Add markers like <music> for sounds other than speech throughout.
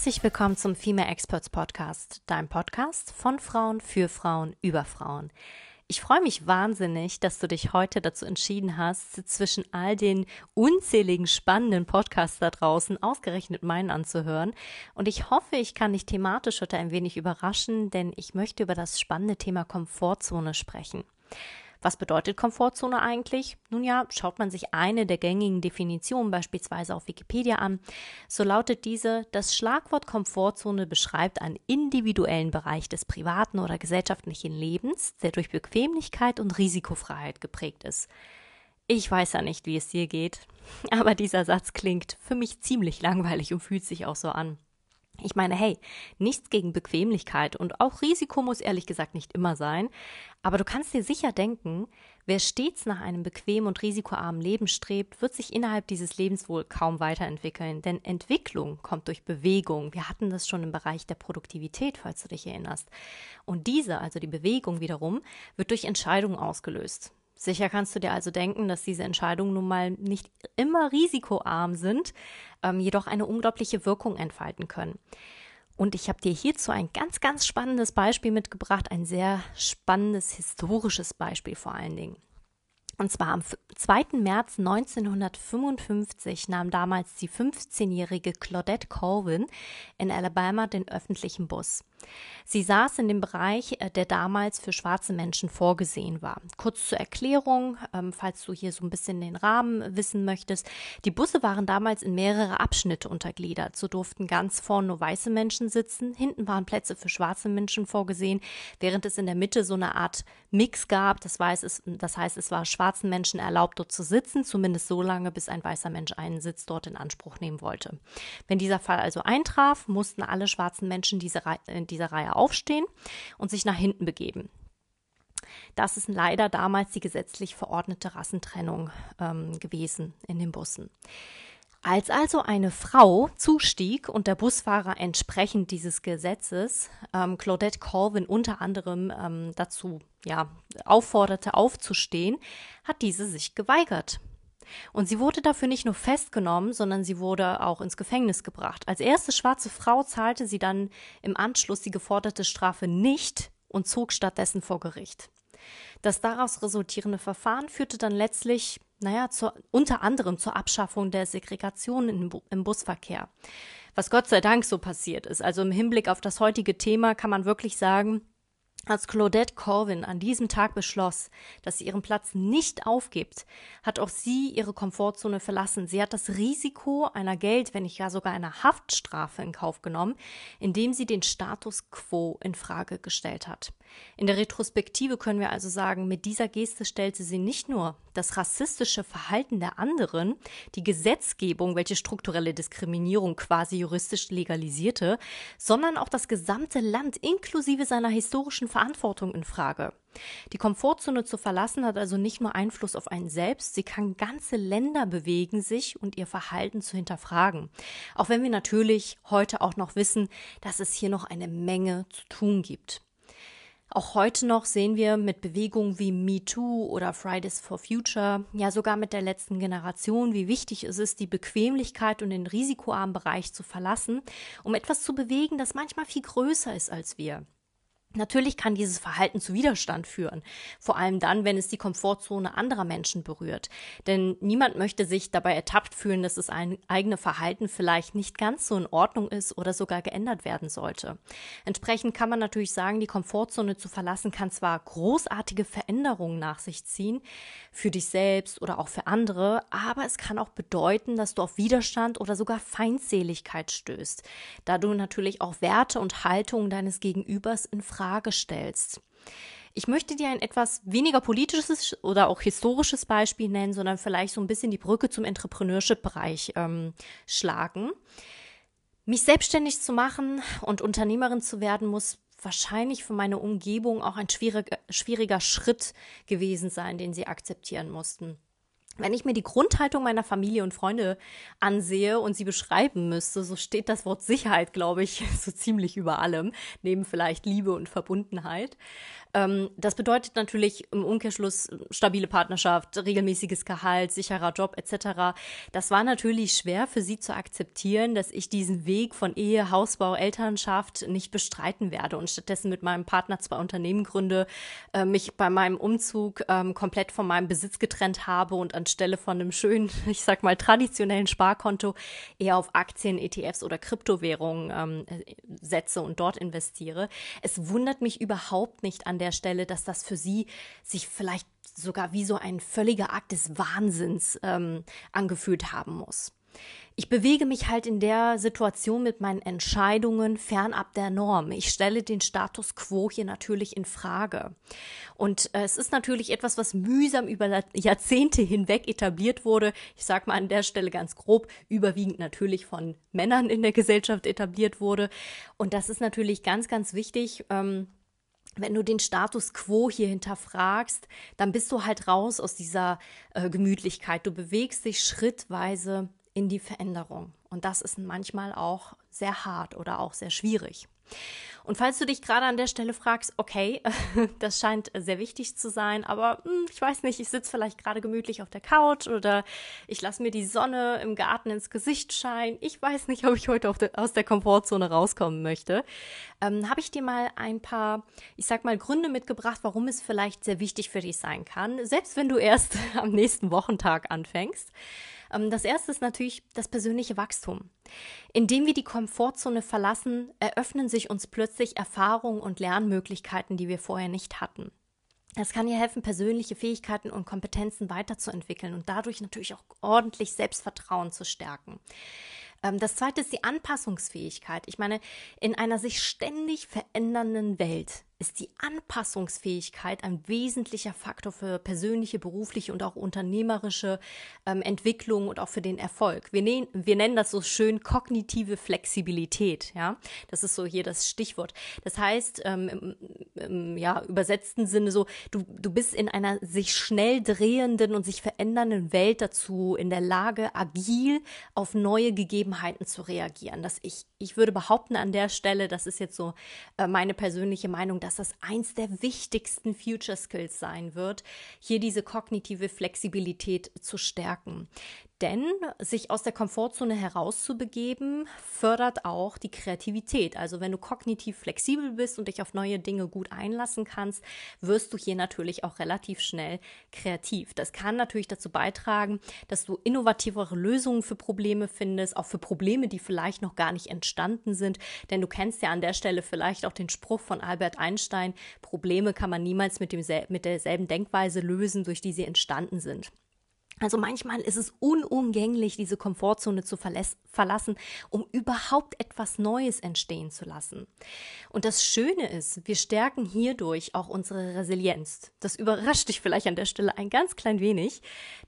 Herzlich willkommen zum Female Experts Podcast, deinem Podcast von Frauen für Frauen über Frauen. Ich freue mich wahnsinnig, dass du dich heute dazu entschieden hast, zwischen all den unzähligen spannenden Podcasts da draußen ausgerechnet meinen anzuhören. Und ich hoffe, ich kann dich thematisch heute ein wenig überraschen, denn ich möchte über das spannende Thema Komfortzone sprechen. Was bedeutet Komfortzone eigentlich? Nun ja, schaut man sich eine der gängigen Definitionen beispielsweise auf Wikipedia an, so lautet diese, das Schlagwort Komfortzone beschreibt einen individuellen Bereich des privaten oder gesellschaftlichen Lebens, der durch Bequemlichkeit und Risikofreiheit geprägt ist. Ich weiß ja nicht, wie es dir geht, <laughs> aber dieser Satz klingt für mich ziemlich langweilig und fühlt sich auch so an. Ich meine, hey, nichts gegen Bequemlichkeit und auch Risiko muss ehrlich gesagt nicht immer sein, aber du kannst dir sicher denken, wer stets nach einem bequemen und risikoarmen Leben strebt, wird sich innerhalb dieses Lebens wohl kaum weiterentwickeln, denn Entwicklung kommt durch Bewegung. Wir hatten das schon im Bereich der Produktivität, falls du dich erinnerst. Und diese, also die Bewegung wiederum, wird durch Entscheidungen ausgelöst. Sicher kannst du dir also denken, dass diese Entscheidungen nun mal nicht immer risikoarm sind, ähm, jedoch eine unglaubliche Wirkung entfalten können. Und ich habe dir hierzu ein ganz, ganz spannendes Beispiel mitgebracht, ein sehr spannendes historisches Beispiel vor allen Dingen. Und zwar am 2. März 1955 nahm damals die 15-jährige Claudette Colvin in Alabama den öffentlichen Bus. Sie saß in dem Bereich, äh, der damals für schwarze Menschen vorgesehen war. Kurz zur Erklärung, ähm, falls du hier so ein bisschen den Rahmen wissen möchtest. Die Busse waren damals in mehrere Abschnitte untergliedert. So durften ganz vorn nur weiße Menschen sitzen, hinten waren Plätze für schwarze Menschen vorgesehen, während es in der Mitte so eine Art Mix gab. Das, heißt, es, das heißt, es war schwarzen Menschen erlaubt, dort zu sitzen, zumindest so lange, bis ein weißer Mensch einen Sitz dort in Anspruch nehmen wollte. Wenn dieser Fall also eintraf, mussten alle schwarzen Menschen diese, äh, dieser Reihe aufstehen und sich nach hinten begeben. Das ist leider damals die gesetzlich verordnete Rassentrennung ähm, gewesen in den Bussen. Als also eine Frau zustieg und der Busfahrer entsprechend dieses Gesetzes ähm, Claudette Colvin unter anderem ähm, dazu ja, aufforderte, aufzustehen, hat diese sich geweigert. Und sie wurde dafür nicht nur festgenommen, sondern sie wurde auch ins Gefängnis gebracht. Als erste schwarze Frau zahlte sie dann im Anschluss die geforderte Strafe nicht und zog stattdessen vor Gericht. Das daraus resultierende Verfahren führte dann letztlich, naja, zur, unter anderem zur Abschaffung der Segregation im, im Busverkehr. Was Gott sei Dank so passiert ist. Also im Hinblick auf das heutige Thema kann man wirklich sagen, als Claudette Corwin an diesem Tag beschloss, dass sie ihren Platz nicht aufgibt, hat auch sie ihre Komfortzone verlassen. Sie hat das Risiko einer Geld, wenn nicht gar sogar einer Haftstrafe in Kauf genommen, indem sie den Status quo in Frage gestellt hat. In der Retrospektive können wir also sagen, mit dieser Geste stellte sie nicht nur das rassistische Verhalten der anderen, die Gesetzgebung, welche strukturelle Diskriminierung quasi juristisch legalisierte, sondern auch das gesamte Land inklusive seiner historischen Verantwortung in Frage. Die Komfortzone zu verlassen hat also nicht nur Einfluss auf einen selbst, sie kann ganze Länder bewegen, sich und ihr Verhalten zu hinterfragen. Auch wenn wir natürlich heute auch noch wissen, dass es hier noch eine Menge zu tun gibt. Auch heute noch sehen wir mit Bewegungen wie MeToo oder Fridays for Future, ja sogar mit der letzten Generation, wie wichtig es ist, die Bequemlichkeit und den risikoarmen Bereich zu verlassen, um etwas zu bewegen, das manchmal viel größer ist als wir. Natürlich kann dieses Verhalten zu Widerstand führen, vor allem dann, wenn es die Komfortzone anderer Menschen berührt. Denn niemand möchte sich dabei ertappt fühlen, dass das eigene Verhalten vielleicht nicht ganz so in Ordnung ist oder sogar geändert werden sollte. Entsprechend kann man natürlich sagen, die Komfortzone zu verlassen kann zwar großartige Veränderungen nach sich ziehen, für dich selbst oder auch für andere, aber es kann auch bedeuten, dass du auf Widerstand oder sogar Feindseligkeit stößt, da du natürlich auch Werte und Haltungen deines Gegenübers in Frage stellst. Ich möchte dir ein etwas weniger politisches oder auch historisches Beispiel nennen, sondern vielleicht so ein bisschen die Brücke zum Entrepreneurship-Bereich ähm, schlagen. Mich selbstständig zu machen und Unternehmerin zu werden, muss wahrscheinlich für meine Umgebung auch ein schwieriger, schwieriger Schritt gewesen sein, den sie akzeptieren mussten. Wenn ich mir die Grundhaltung meiner Familie und Freunde ansehe und sie beschreiben müsste, so steht das Wort Sicherheit, glaube ich, <laughs> so ziemlich über allem, neben vielleicht Liebe und Verbundenheit. Ähm, das bedeutet natürlich im Umkehrschluss stabile Partnerschaft, regelmäßiges Gehalt, sicherer Job etc. Das war natürlich schwer für sie zu akzeptieren, dass ich diesen Weg von Ehe, Hausbau, Elternschaft nicht bestreiten werde und stattdessen mit meinem Partner zwei Unternehmen gründe, äh, mich bei meinem Umzug ähm, komplett von meinem Besitz getrennt habe und anstelle von einem schönen, <laughs> ich sag mal, traditionellen Sparkonto eher auf Aktien, ETFs oder Kryptowährungen ähm, setze und dort investiere. Es wundert mich überhaupt nicht an der Stelle, dass das für sie sich vielleicht sogar wie so ein völliger Akt des Wahnsinns ähm, angefühlt haben muss. Ich bewege mich halt in der Situation mit meinen Entscheidungen fernab der Norm. Ich stelle den Status quo hier natürlich in Frage. Und äh, es ist natürlich etwas, was mühsam über Jahrzehnte hinweg etabliert wurde. Ich sage mal an der Stelle ganz grob, überwiegend natürlich von Männern in der Gesellschaft etabliert wurde. Und das ist natürlich ganz, ganz wichtig. Ähm, wenn du den Status quo hier hinterfragst, dann bist du halt raus aus dieser äh, Gemütlichkeit. Du bewegst dich schrittweise in die Veränderung. Und das ist manchmal auch sehr hart oder auch sehr schwierig. Und falls du dich gerade an der Stelle fragst, okay, <laughs> das scheint sehr wichtig zu sein, aber hm, ich weiß nicht, ich sitze vielleicht gerade gemütlich auf der Couch oder ich lasse mir die Sonne im Garten ins Gesicht scheinen. Ich weiß nicht, ob ich heute de, aus der Komfortzone rauskommen möchte. Ähm, Habe ich dir mal ein paar, ich sag mal, Gründe mitgebracht, warum es vielleicht sehr wichtig für dich sein kann, selbst wenn du erst <laughs> am nächsten Wochentag anfängst. Ähm, das erste ist natürlich das persönliche Wachstum. Indem wir die Komfortzone verlassen, eröffnen sich uns plötzlich Erfahrungen und Lernmöglichkeiten, die wir vorher nicht hatten. Es kann dir helfen, persönliche Fähigkeiten und Kompetenzen weiterzuentwickeln und dadurch natürlich auch ordentlich Selbstvertrauen zu stärken. Ähm, das zweite ist die Anpassungsfähigkeit. Ich meine, in einer sich ständig verändernden Welt ist die Anpassungsfähigkeit ein wesentlicher Faktor für persönliche, berufliche und auch unternehmerische ähm, Entwicklung und auch für den Erfolg. Wir, ne wir nennen das so schön kognitive Flexibilität. Ja, das ist so hier das Stichwort. Das heißt, ähm, im, im ja, übersetzten Sinne so, du, du bist in einer sich schnell drehenden und sich verändernden Welt dazu in der Lage, agil auf neue Gegebenheiten zu reagieren. Das ich, ich würde behaupten an der Stelle, das ist jetzt so äh, meine persönliche Meinung, dass das eins der wichtigsten Future Skills sein wird, hier diese kognitive Flexibilität zu stärken. Denn sich aus der Komfortzone herauszubegeben, fördert auch die Kreativität. Also wenn du kognitiv flexibel bist und dich auf neue Dinge gut einlassen kannst, wirst du hier natürlich auch relativ schnell kreativ. Das kann natürlich dazu beitragen, dass du innovativere Lösungen für Probleme findest, auch für Probleme, die vielleicht noch gar nicht entstanden sind. Denn du kennst ja an der Stelle vielleicht auch den Spruch von Albert Einstein, Probleme kann man niemals mit, dem, mit derselben Denkweise lösen, durch die sie entstanden sind. Also manchmal ist es unumgänglich, diese Komfortzone zu verlassen, um überhaupt etwas Neues entstehen zu lassen. Und das Schöne ist, wir stärken hierdurch auch unsere Resilienz. Das überrascht dich vielleicht an der Stelle ein ganz klein wenig,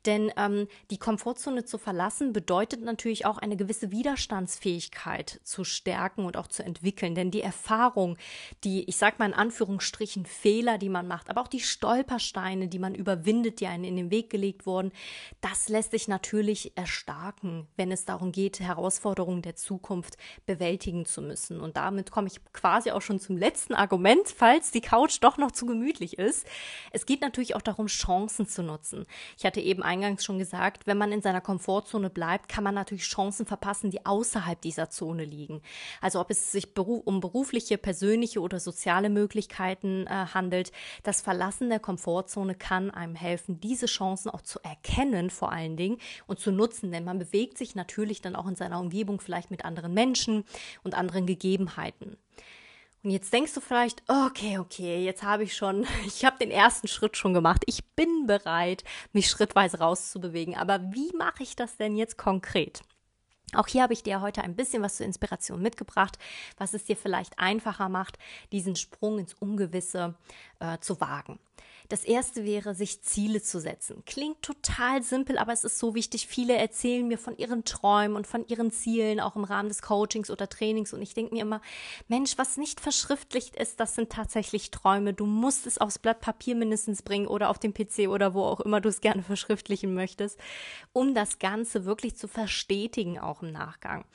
denn ähm, die Komfortzone zu verlassen bedeutet natürlich auch eine gewisse Widerstandsfähigkeit zu stärken und auch zu entwickeln. Denn die Erfahrung, die, ich sag mal in Anführungsstrichen, Fehler, die man macht, aber auch die Stolpersteine, die man überwindet, die einem in den Weg gelegt wurden, das lässt sich natürlich erstarken, wenn es darum geht, Herausforderungen der Zukunft bewältigen zu müssen. Und damit komme ich quasi auch schon zum letzten Argument, falls die Couch doch noch zu gemütlich ist. Es geht natürlich auch darum, Chancen zu nutzen. Ich hatte eben eingangs schon gesagt, wenn man in seiner Komfortzone bleibt, kann man natürlich Chancen verpassen, die außerhalb dieser Zone liegen. Also ob es sich um berufliche, persönliche oder soziale Möglichkeiten äh, handelt, das Verlassen der Komfortzone kann einem helfen, diese Chancen auch zu erkennen erkennen vor allen Dingen und zu nutzen, denn man bewegt sich natürlich dann auch in seiner Umgebung vielleicht mit anderen Menschen und anderen Gegebenheiten. Und jetzt denkst du vielleicht, okay, okay, jetzt habe ich schon, <laughs> ich habe den ersten Schritt schon gemacht. Ich bin bereit, mich schrittweise rauszubewegen. Aber wie mache ich das denn jetzt konkret? Auch hier habe ich dir heute ein bisschen was zur Inspiration mitgebracht, was es dir vielleicht einfacher macht, diesen Sprung ins Ungewisse äh, zu wagen. Das erste wäre, sich Ziele zu setzen. Klingt total simpel, aber es ist so wichtig. Viele erzählen mir von ihren Träumen und von ihren Zielen, auch im Rahmen des Coachings oder Trainings. Und ich denke mir immer, Mensch, was nicht verschriftlicht ist, das sind tatsächlich Träume. Du musst es aufs Blatt Papier mindestens bringen oder auf dem PC oder wo auch immer du es gerne <laughs> verschriftlichen möchtest, um das Ganze wirklich zu verstetigen, auch im Nachgang.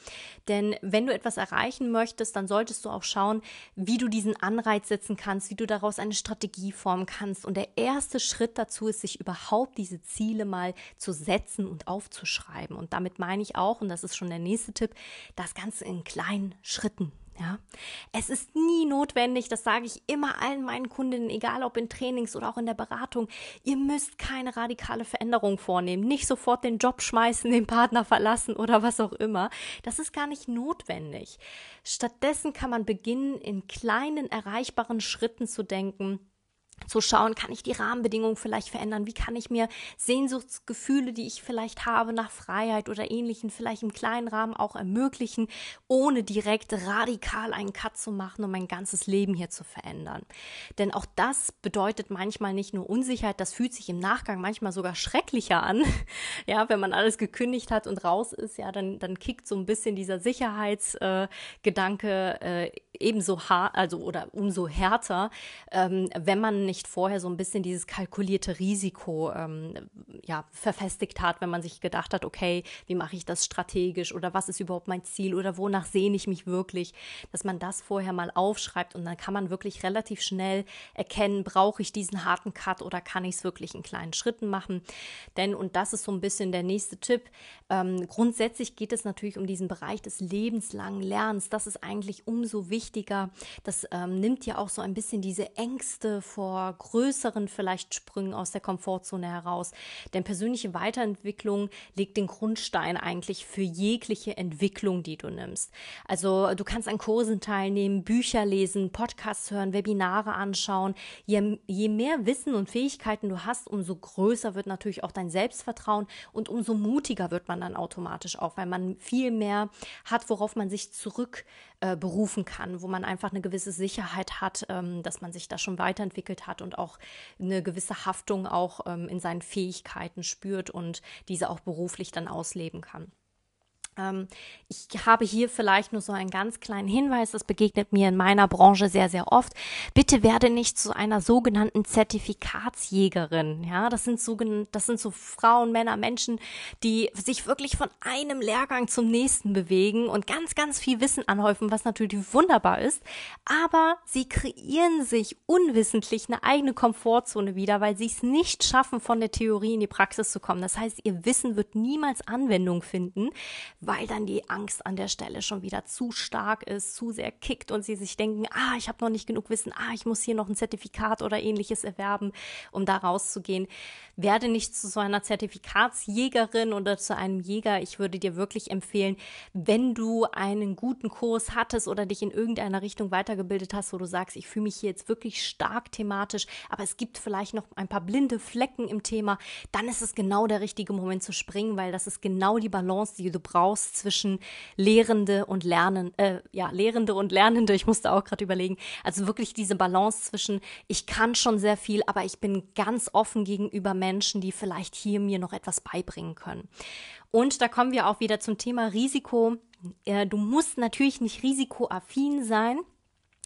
Denn wenn du etwas erreichen möchtest, dann solltest du auch schauen, wie du diesen Anreiz setzen kannst, wie du daraus eine Strategie formen kannst. Und der der erste Schritt dazu ist, sich überhaupt diese Ziele mal zu setzen und aufzuschreiben. Und damit meine ich auch, und das ist schon der nächste Tipp, das Ganze in kleinen Schritten. Ja, es ist nie notwendig, das sage ich immer allen meinen Kundinnen, egal ob in Trainings oder auch in der Beratung. Ihr müsst keine radikale Veränderung vornehmen, nicht sofort den Job schmeißen, den Partner verlassen oder was auch immer. Das ist gar nicht notwendig. Stattdessen kann man beginnen, in kleinen erreichbaren Schritten zu denken zu schauen, kann ich die Rahmenbedingungen vielleicht verändern? Wie kann ich mir Sehnsuchtsgefühle, die ich vielleicht habe nach Freiheit oder ähnlichen, vielleicht im kleinen Rahmen auch ermöglichen, ohne direkt radikal einen Cut zu machen, um mein ganzes Leben hier zu verändern? Denn auch das bedeutet manchmal nicht nur Unsicherheit, das fühlt sich im Nachgang manchmal sogar schrecklicher an. <laughs> Ja, wenn man alles gekündigt hat und raus ist, ja, dann, dann kickt so ein bisschen dieser Sicherheitsgedanke äh, ebenso hart, also oder umso härter, ähm, wenn man nicht vorher so ein bisschen dieses kalkulierte Risiko ähm, ja, verfestigt hat, wenn man sich gedacht hat, okay, wie mache ich das strategisch oder was ist überhaupt mein Ziel oder wonach sehne ich mich wirklich, dass man das vorher mal aufschreibt und dann kann man wirklich relativ schnell erkennen, brauche ich diesen harten Cut oder kann ich es wirklich in kleinen Schritten machen. Denn, und das ist so ein bisschen der nächste Tipp, ähm, grundsätzlich geht es natürlich um diesen Bereich des lebenslangen Lernens. Das ist eigentlich umso wichtiger. Das ähm, nimmt ja auch so ein bisschen diese Ängste vor größeren vielleicht Sprüngen aus der Komfortzone heraus. Denn persönliche Weiterentwicklung legt den Grundstein eigentlich für jegliche Entwicklung, die du nimmst. Also du kannst an Kursen teilnehmen, Bücher lesen, Podcasts hören, Webinare anschauen. Je, je mehr Wissen und Fähigkeiten du hast, umso größer wird natürlich auch dein Selbstvertrauen und umso mutiger wird man dann automatisch auch, weil man viel mehr hat, worauf man sich zurückberufen äh, kann, wo man einfach eine gewisse Sicherheit hat, ähm, dass man sich da schon weiterentwickelt hat und auch eine gewisse Haftung auch ähm, in seinen Fähigkeiten spürt und diese auch beruflich dann ausleben kann. Ähm, ich habe hier vielleicht nur so einen ganz kleinen Hinweis, das begegnet mir in meiner Branche sehr, sehr oft. Bitte werde nicht zu einer sogenannten Zertifikatsjägerin. Ja, das sind so, das sind so Frauen, Männer, Menschen, die sich wirklich von einem Lehrgang zum nächsten bewegen und ganz, ganz viel Wissen anhäufen, was natürlich wunderbar ist. Aber sie kreieren sich unwissentlich eine eigene Komfortzone wieder, weil sie es nicht schaffen, von der Theorie in die Praxis zu kommen. Das heißt, ihr Wissen wird niemals Anwendung finden, weil dann die Angst an der Stelle schon wieder zu stark ist, zu sehr kickt und sie sich denken, ah, ich habe noch nicht genug Wissen, ah, ich muss hier noch ein Zertifikat oder ähnliches erwerben, um da rauszugehen. Werde nicht zu so einer Zertifikatsjägerin oder zu einem Jäger. Ich würde dir wirklich empfehlen, wenn du einen guten Kurs hattest oder dich in irgendeiner Richtung weitergebildet hast, wo du sagst, ich fühle mich hier jetzt wirklich stark thematisch, aber es gibt vielleicht noch ein paar blinde Flecken im Thema, dann ist es genau der richtige Moment zu springen, weil das ist genau die Balance, die du brauchst Balance zwischen Lehrende und Lernen, äh, ja, Lehrende und Lernende. Ich musste auch gerade überlegen. Also wirklich diese Balance zwischen, ich kann schon sehr viel, aber ich bin ganz offen gegenüber Menschen, die vielleicht hier mir noch etwas beibringen können. Und da kommen wir auch wieder zum Thema Risiko. Äh, du musst natürlich nicht risikoaffin sein.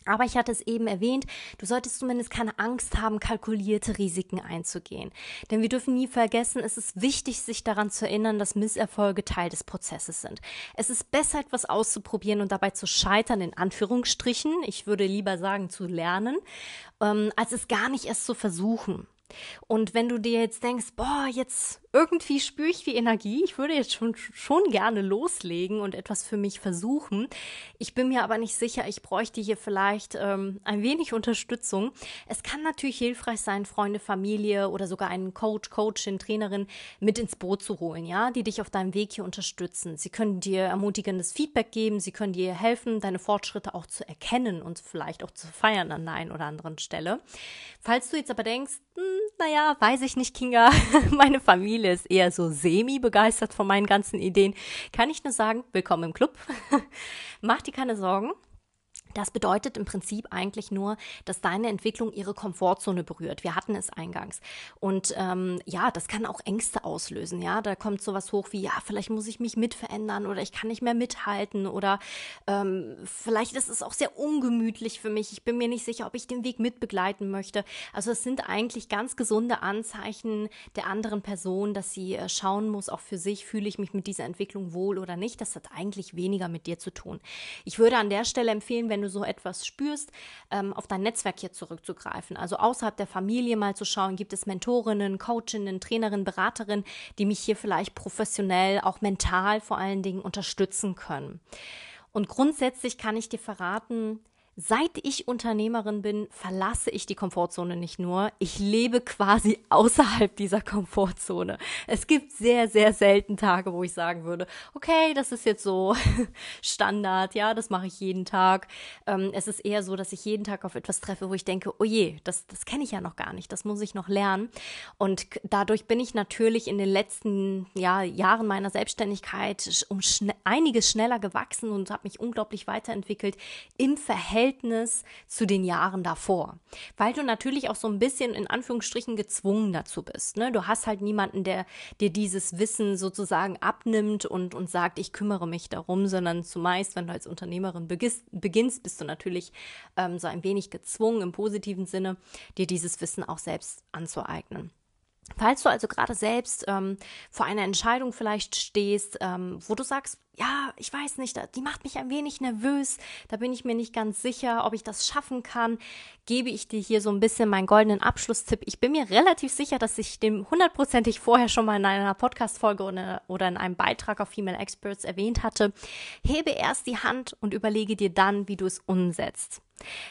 Aber ich hatte es eben erwähnt, du solltest zumindest keine Angst haben, kalkulierte Risiken einzugehen. Denn wir dürfen nie vergessen, es ist wichtig, sich daran zu erinnern, dass Misserfolge Teil des Prozesses sind. Es ist besser, etwas auszuprobieren und dabei zu scheitern, in Anführungsstrichen, ich würde lieber sagen zu lernen, ähm, als es gar nicht erst zu versuchen. Und wenn du dir jetzt denkst, boah, jetzt irgendwie spüre ich die Energie. Ich würde jetzt schon, schon gerne loslegen und etwas für mich versuchen. Ich bin mir aber nicht sicher, ich bräuchte hier vielleicht ähm, ein wenig Unterstützung. Es kann natürlich hilfreich sein, Freunde, Familie oder sogar einen Coach, Coachin, Trainerin mit ins Boot zu holen, ja, die dich auf deinem Weg hier unterstützen. Sie können dir ermutigendes Feedback geben, sie können dir helfen, deine Fortschritte auch zu erkennen und vielleicht auch zu feiern an der einen oder anderen Stelle. Falls du jetzt aber denkst, hm, naja, weiß ich nicht, Kinga, <laughs> meine Familie ist eher so semi-begeistert von meinen ganzen Ideen, kann ich nur sagen, willkommen im Club. <laughs> Mach dir keine Sorgen. Das bedeutet im Prinzip eigentlich nur, dass deine Entwicklung ihre Komfortzone berührt. Wir hatten es eingangs. Und ähm, ja, das kann auch Ängste auslösen. Ja, da kommt sowas hoch wie, ja, vielleicht muss ich mich mitverändern oder ich kann nicht mehr mithalten oder ähm, vielleicht ist es auch sehr ungemütlich für mich. Ich bin mir nicht sicher, ob ich den Weg mitbegleiten möchte. Also es sind eigentlich ganz gesunde Anzeichen der anderen Person, dass sie äh, schauen muss, auch für sich, fühle ich mich mit dieser Entwicklung wohl oder nicht. Das hat eigentlich weniger mit dir zu tun. Ich würde an der Stelle empfehlen, wenn wenn du so etwas spürst, ähm, auf dein Netzwerk hier zurückzugreifen. Also außerhalb der Familie mal zu schauen, gibt es Mentorinnen, Coachinnen, Trainerinnen, Beraterinnen, die mich hier vielleicht professionell, auch mental vor allen Dingen unterstützen können. Und grundsätzlich kann ich dir verraten, Seit ich Unternehmerin bin, verlasse ich die Komfortzone nicht nur, ich lebe quasi <laughs> außerhalb dieser Komfortzone. Es gibt sehr, sehr selten Tage, wo ich sagen würde, okay, das ist jetzt so <laughs> Standard, ja, das mache ich jeden Tag. Ähm, es ist eher so, dass ich jeden Tag auf etwas treffe, wo ich denke, oh je, das, das kenne ich ja noch gar nicht, das muss ich noch lernen. Und dadurch bin ich natürlich in den letzten ja, Jahren meiner Selbstständigkeit um schn einiges schneller gewachsen und habe mich unglaublich weiterentwickelt im Verhältnis Verhältnis zu den Jahren davor. Weil du natürlich auch so ein bisschen in Anführungsstrichen gezwungen dazu bist. Ne? Du hast halt niemanden, der dir dieses Wissen sozusagen abnimmt und, und sagt, ich kümmere mich darum, sondern zumeist, wenn du als Unternehmerin beginnst, bist du natürlich ähm, so ein wenig gezwungen im positiven Sinne, dir dieses Wissen auch selbst anzueignen. Falls du also gerade selbst ähm, vor einer Entscheidung vielleicht stehst, ähm, wo du sagst, ja, ich weiß nicht, die macht mich ein wenig nervös, da bin ich mir nicht ganz sicher, ob ich das schaffen kann, gebe ich dir hier so ein bisschen meinen goldenen Abschlusstipp. Ich bin mir relativ sicher, dass ich dem hundertprozentig vorher schon mal in einer Podcast-Folge oder in einem Beitrag auf Female Experts erwähnt hatte. Hebe erst die Hand und überlege dir dann, wie du es umsetzt.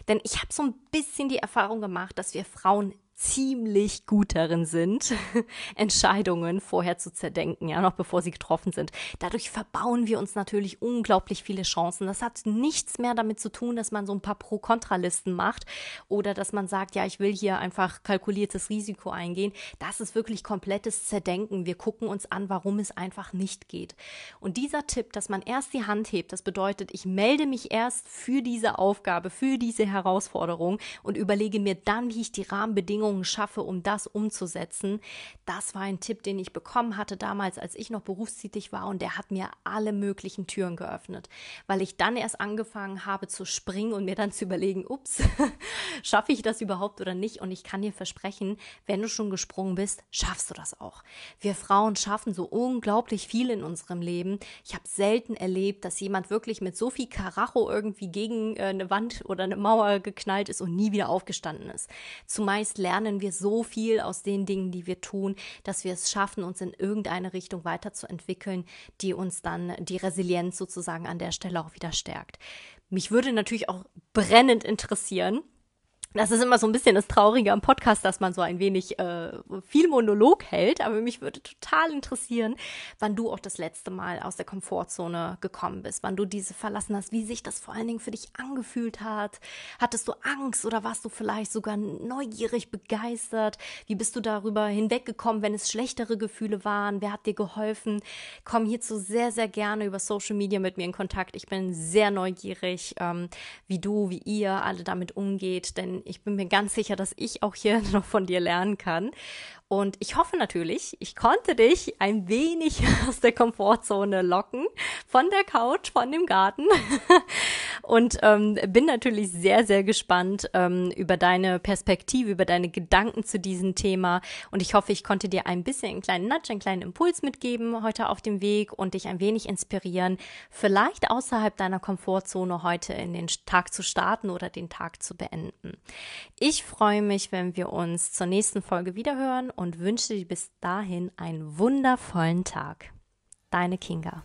Denn ich habe so ein bisschen die Erfahrung gemacht, dass wir Frauen ziemlich gut darin sind, <laughs> Entscheidungen vorher zu zerdenken, ja, noch bevor sie getroffen sind. Dadurch verbauen wir uns natürlich unglaublich viele Chancen. Das hat nichts mehr damit zu tun, dass man so ein paar Pro-Kontra-Listen macht oder dass man sagt, ja, ich will hier einfach kalkuliertes Risiko eingehen. Das ist wirklich komplettes Zerdenken. Wir gucken uns an, warum es einfach nicht geht. Und dieser Tipp, dass man erst die Hand hebt, das bedeutet, ich melde mich erst für diese Aufgabe, für diese Herausforderung und überlege mir dann, wie ich die Rahmenbedingungen Bedingungen schaffe, um das umzusetzen. Das war ein Tipp, den ich bekommen hatte damals, als ich noch berufstätig war und der hat mir alle möglichen Türen geöffnet, weil ich dann erst angefangen habe zu springen und mir dann zu überlegen, ups, <laughs> schaffe ich das überhaupt oder nicht? Und ich kann dir versprechen, wenn du schon gesprungen bist, schaffst du das auch. Wir Frauen schaffen so unglaublich viel in unserem Leben. Ich habe selten erlebt, dass jemand wirklich mit so viel Karacho irgendwie gegen äh, eine Wand oder eine Mauer geknallt ist und nie wieder aufgestanden ist. Zumeist lernen lernen wir so viel aus den Dingen, die wir tun, dass wir es schaffen, uns in irgendeine Richtung weiterzuentwickeln, die uns dann die Resilienz sozusagen an der Stelle auch wieder stärkt. Mich würde natürlich auch brennend interessieren, das ist immer so ein bisschen das Traurige am Podcast, dass man so ein wenig äh, viel Monolog hält. Aber mich würde total interessieren, wann du auch das letzte Mal aus der Komfortzone gekommen bist, wann du diese verlassen hast, wie sich das vor allen Dingen für dich angefühlt hat. Hattest du Angst oder warst du vielleicht sogar neugierig begeistert? Wie bist du darüber hinweggekommen, wenn es schlechtere Gefühle waren? Wer hat dir geholfen? Komm hierzu sehr, sehr gerne über Social Media mit mir in Kontakt. Ich bin sehr neugierig, ähm, wie du, wie ihr alle damit umgeht, ich bin mir ganz sicher, dass ich auch hier <laughs> noch von dir lernen kann. Und ich hoffe natürlich, ich konnte dich ein wenig <laughs> aus der Komfortzone locken, von der Couch, von dem Garten. <laughs> Und ähm, bin natürlich sehr, sehr gespannt ähm, über deine Perspektive, über deine Gedanken zu diesem Thema. Und ich hoffe, ich konnte dir ein bisschen einen kleinen Nudge, einen kleinen Impuls mitgeben heute auf dem Weg und dich ein wenig inspirieren, vielleicht außerhalb deiner Komfortzone heute in den Tag zu starten oder den Tag zu beenden. Ich freue mich, wenn wir uns zur nächsten Folge wiederhören und wünsche dir bis dahin einen wundervollen Tag. Deine Kinga.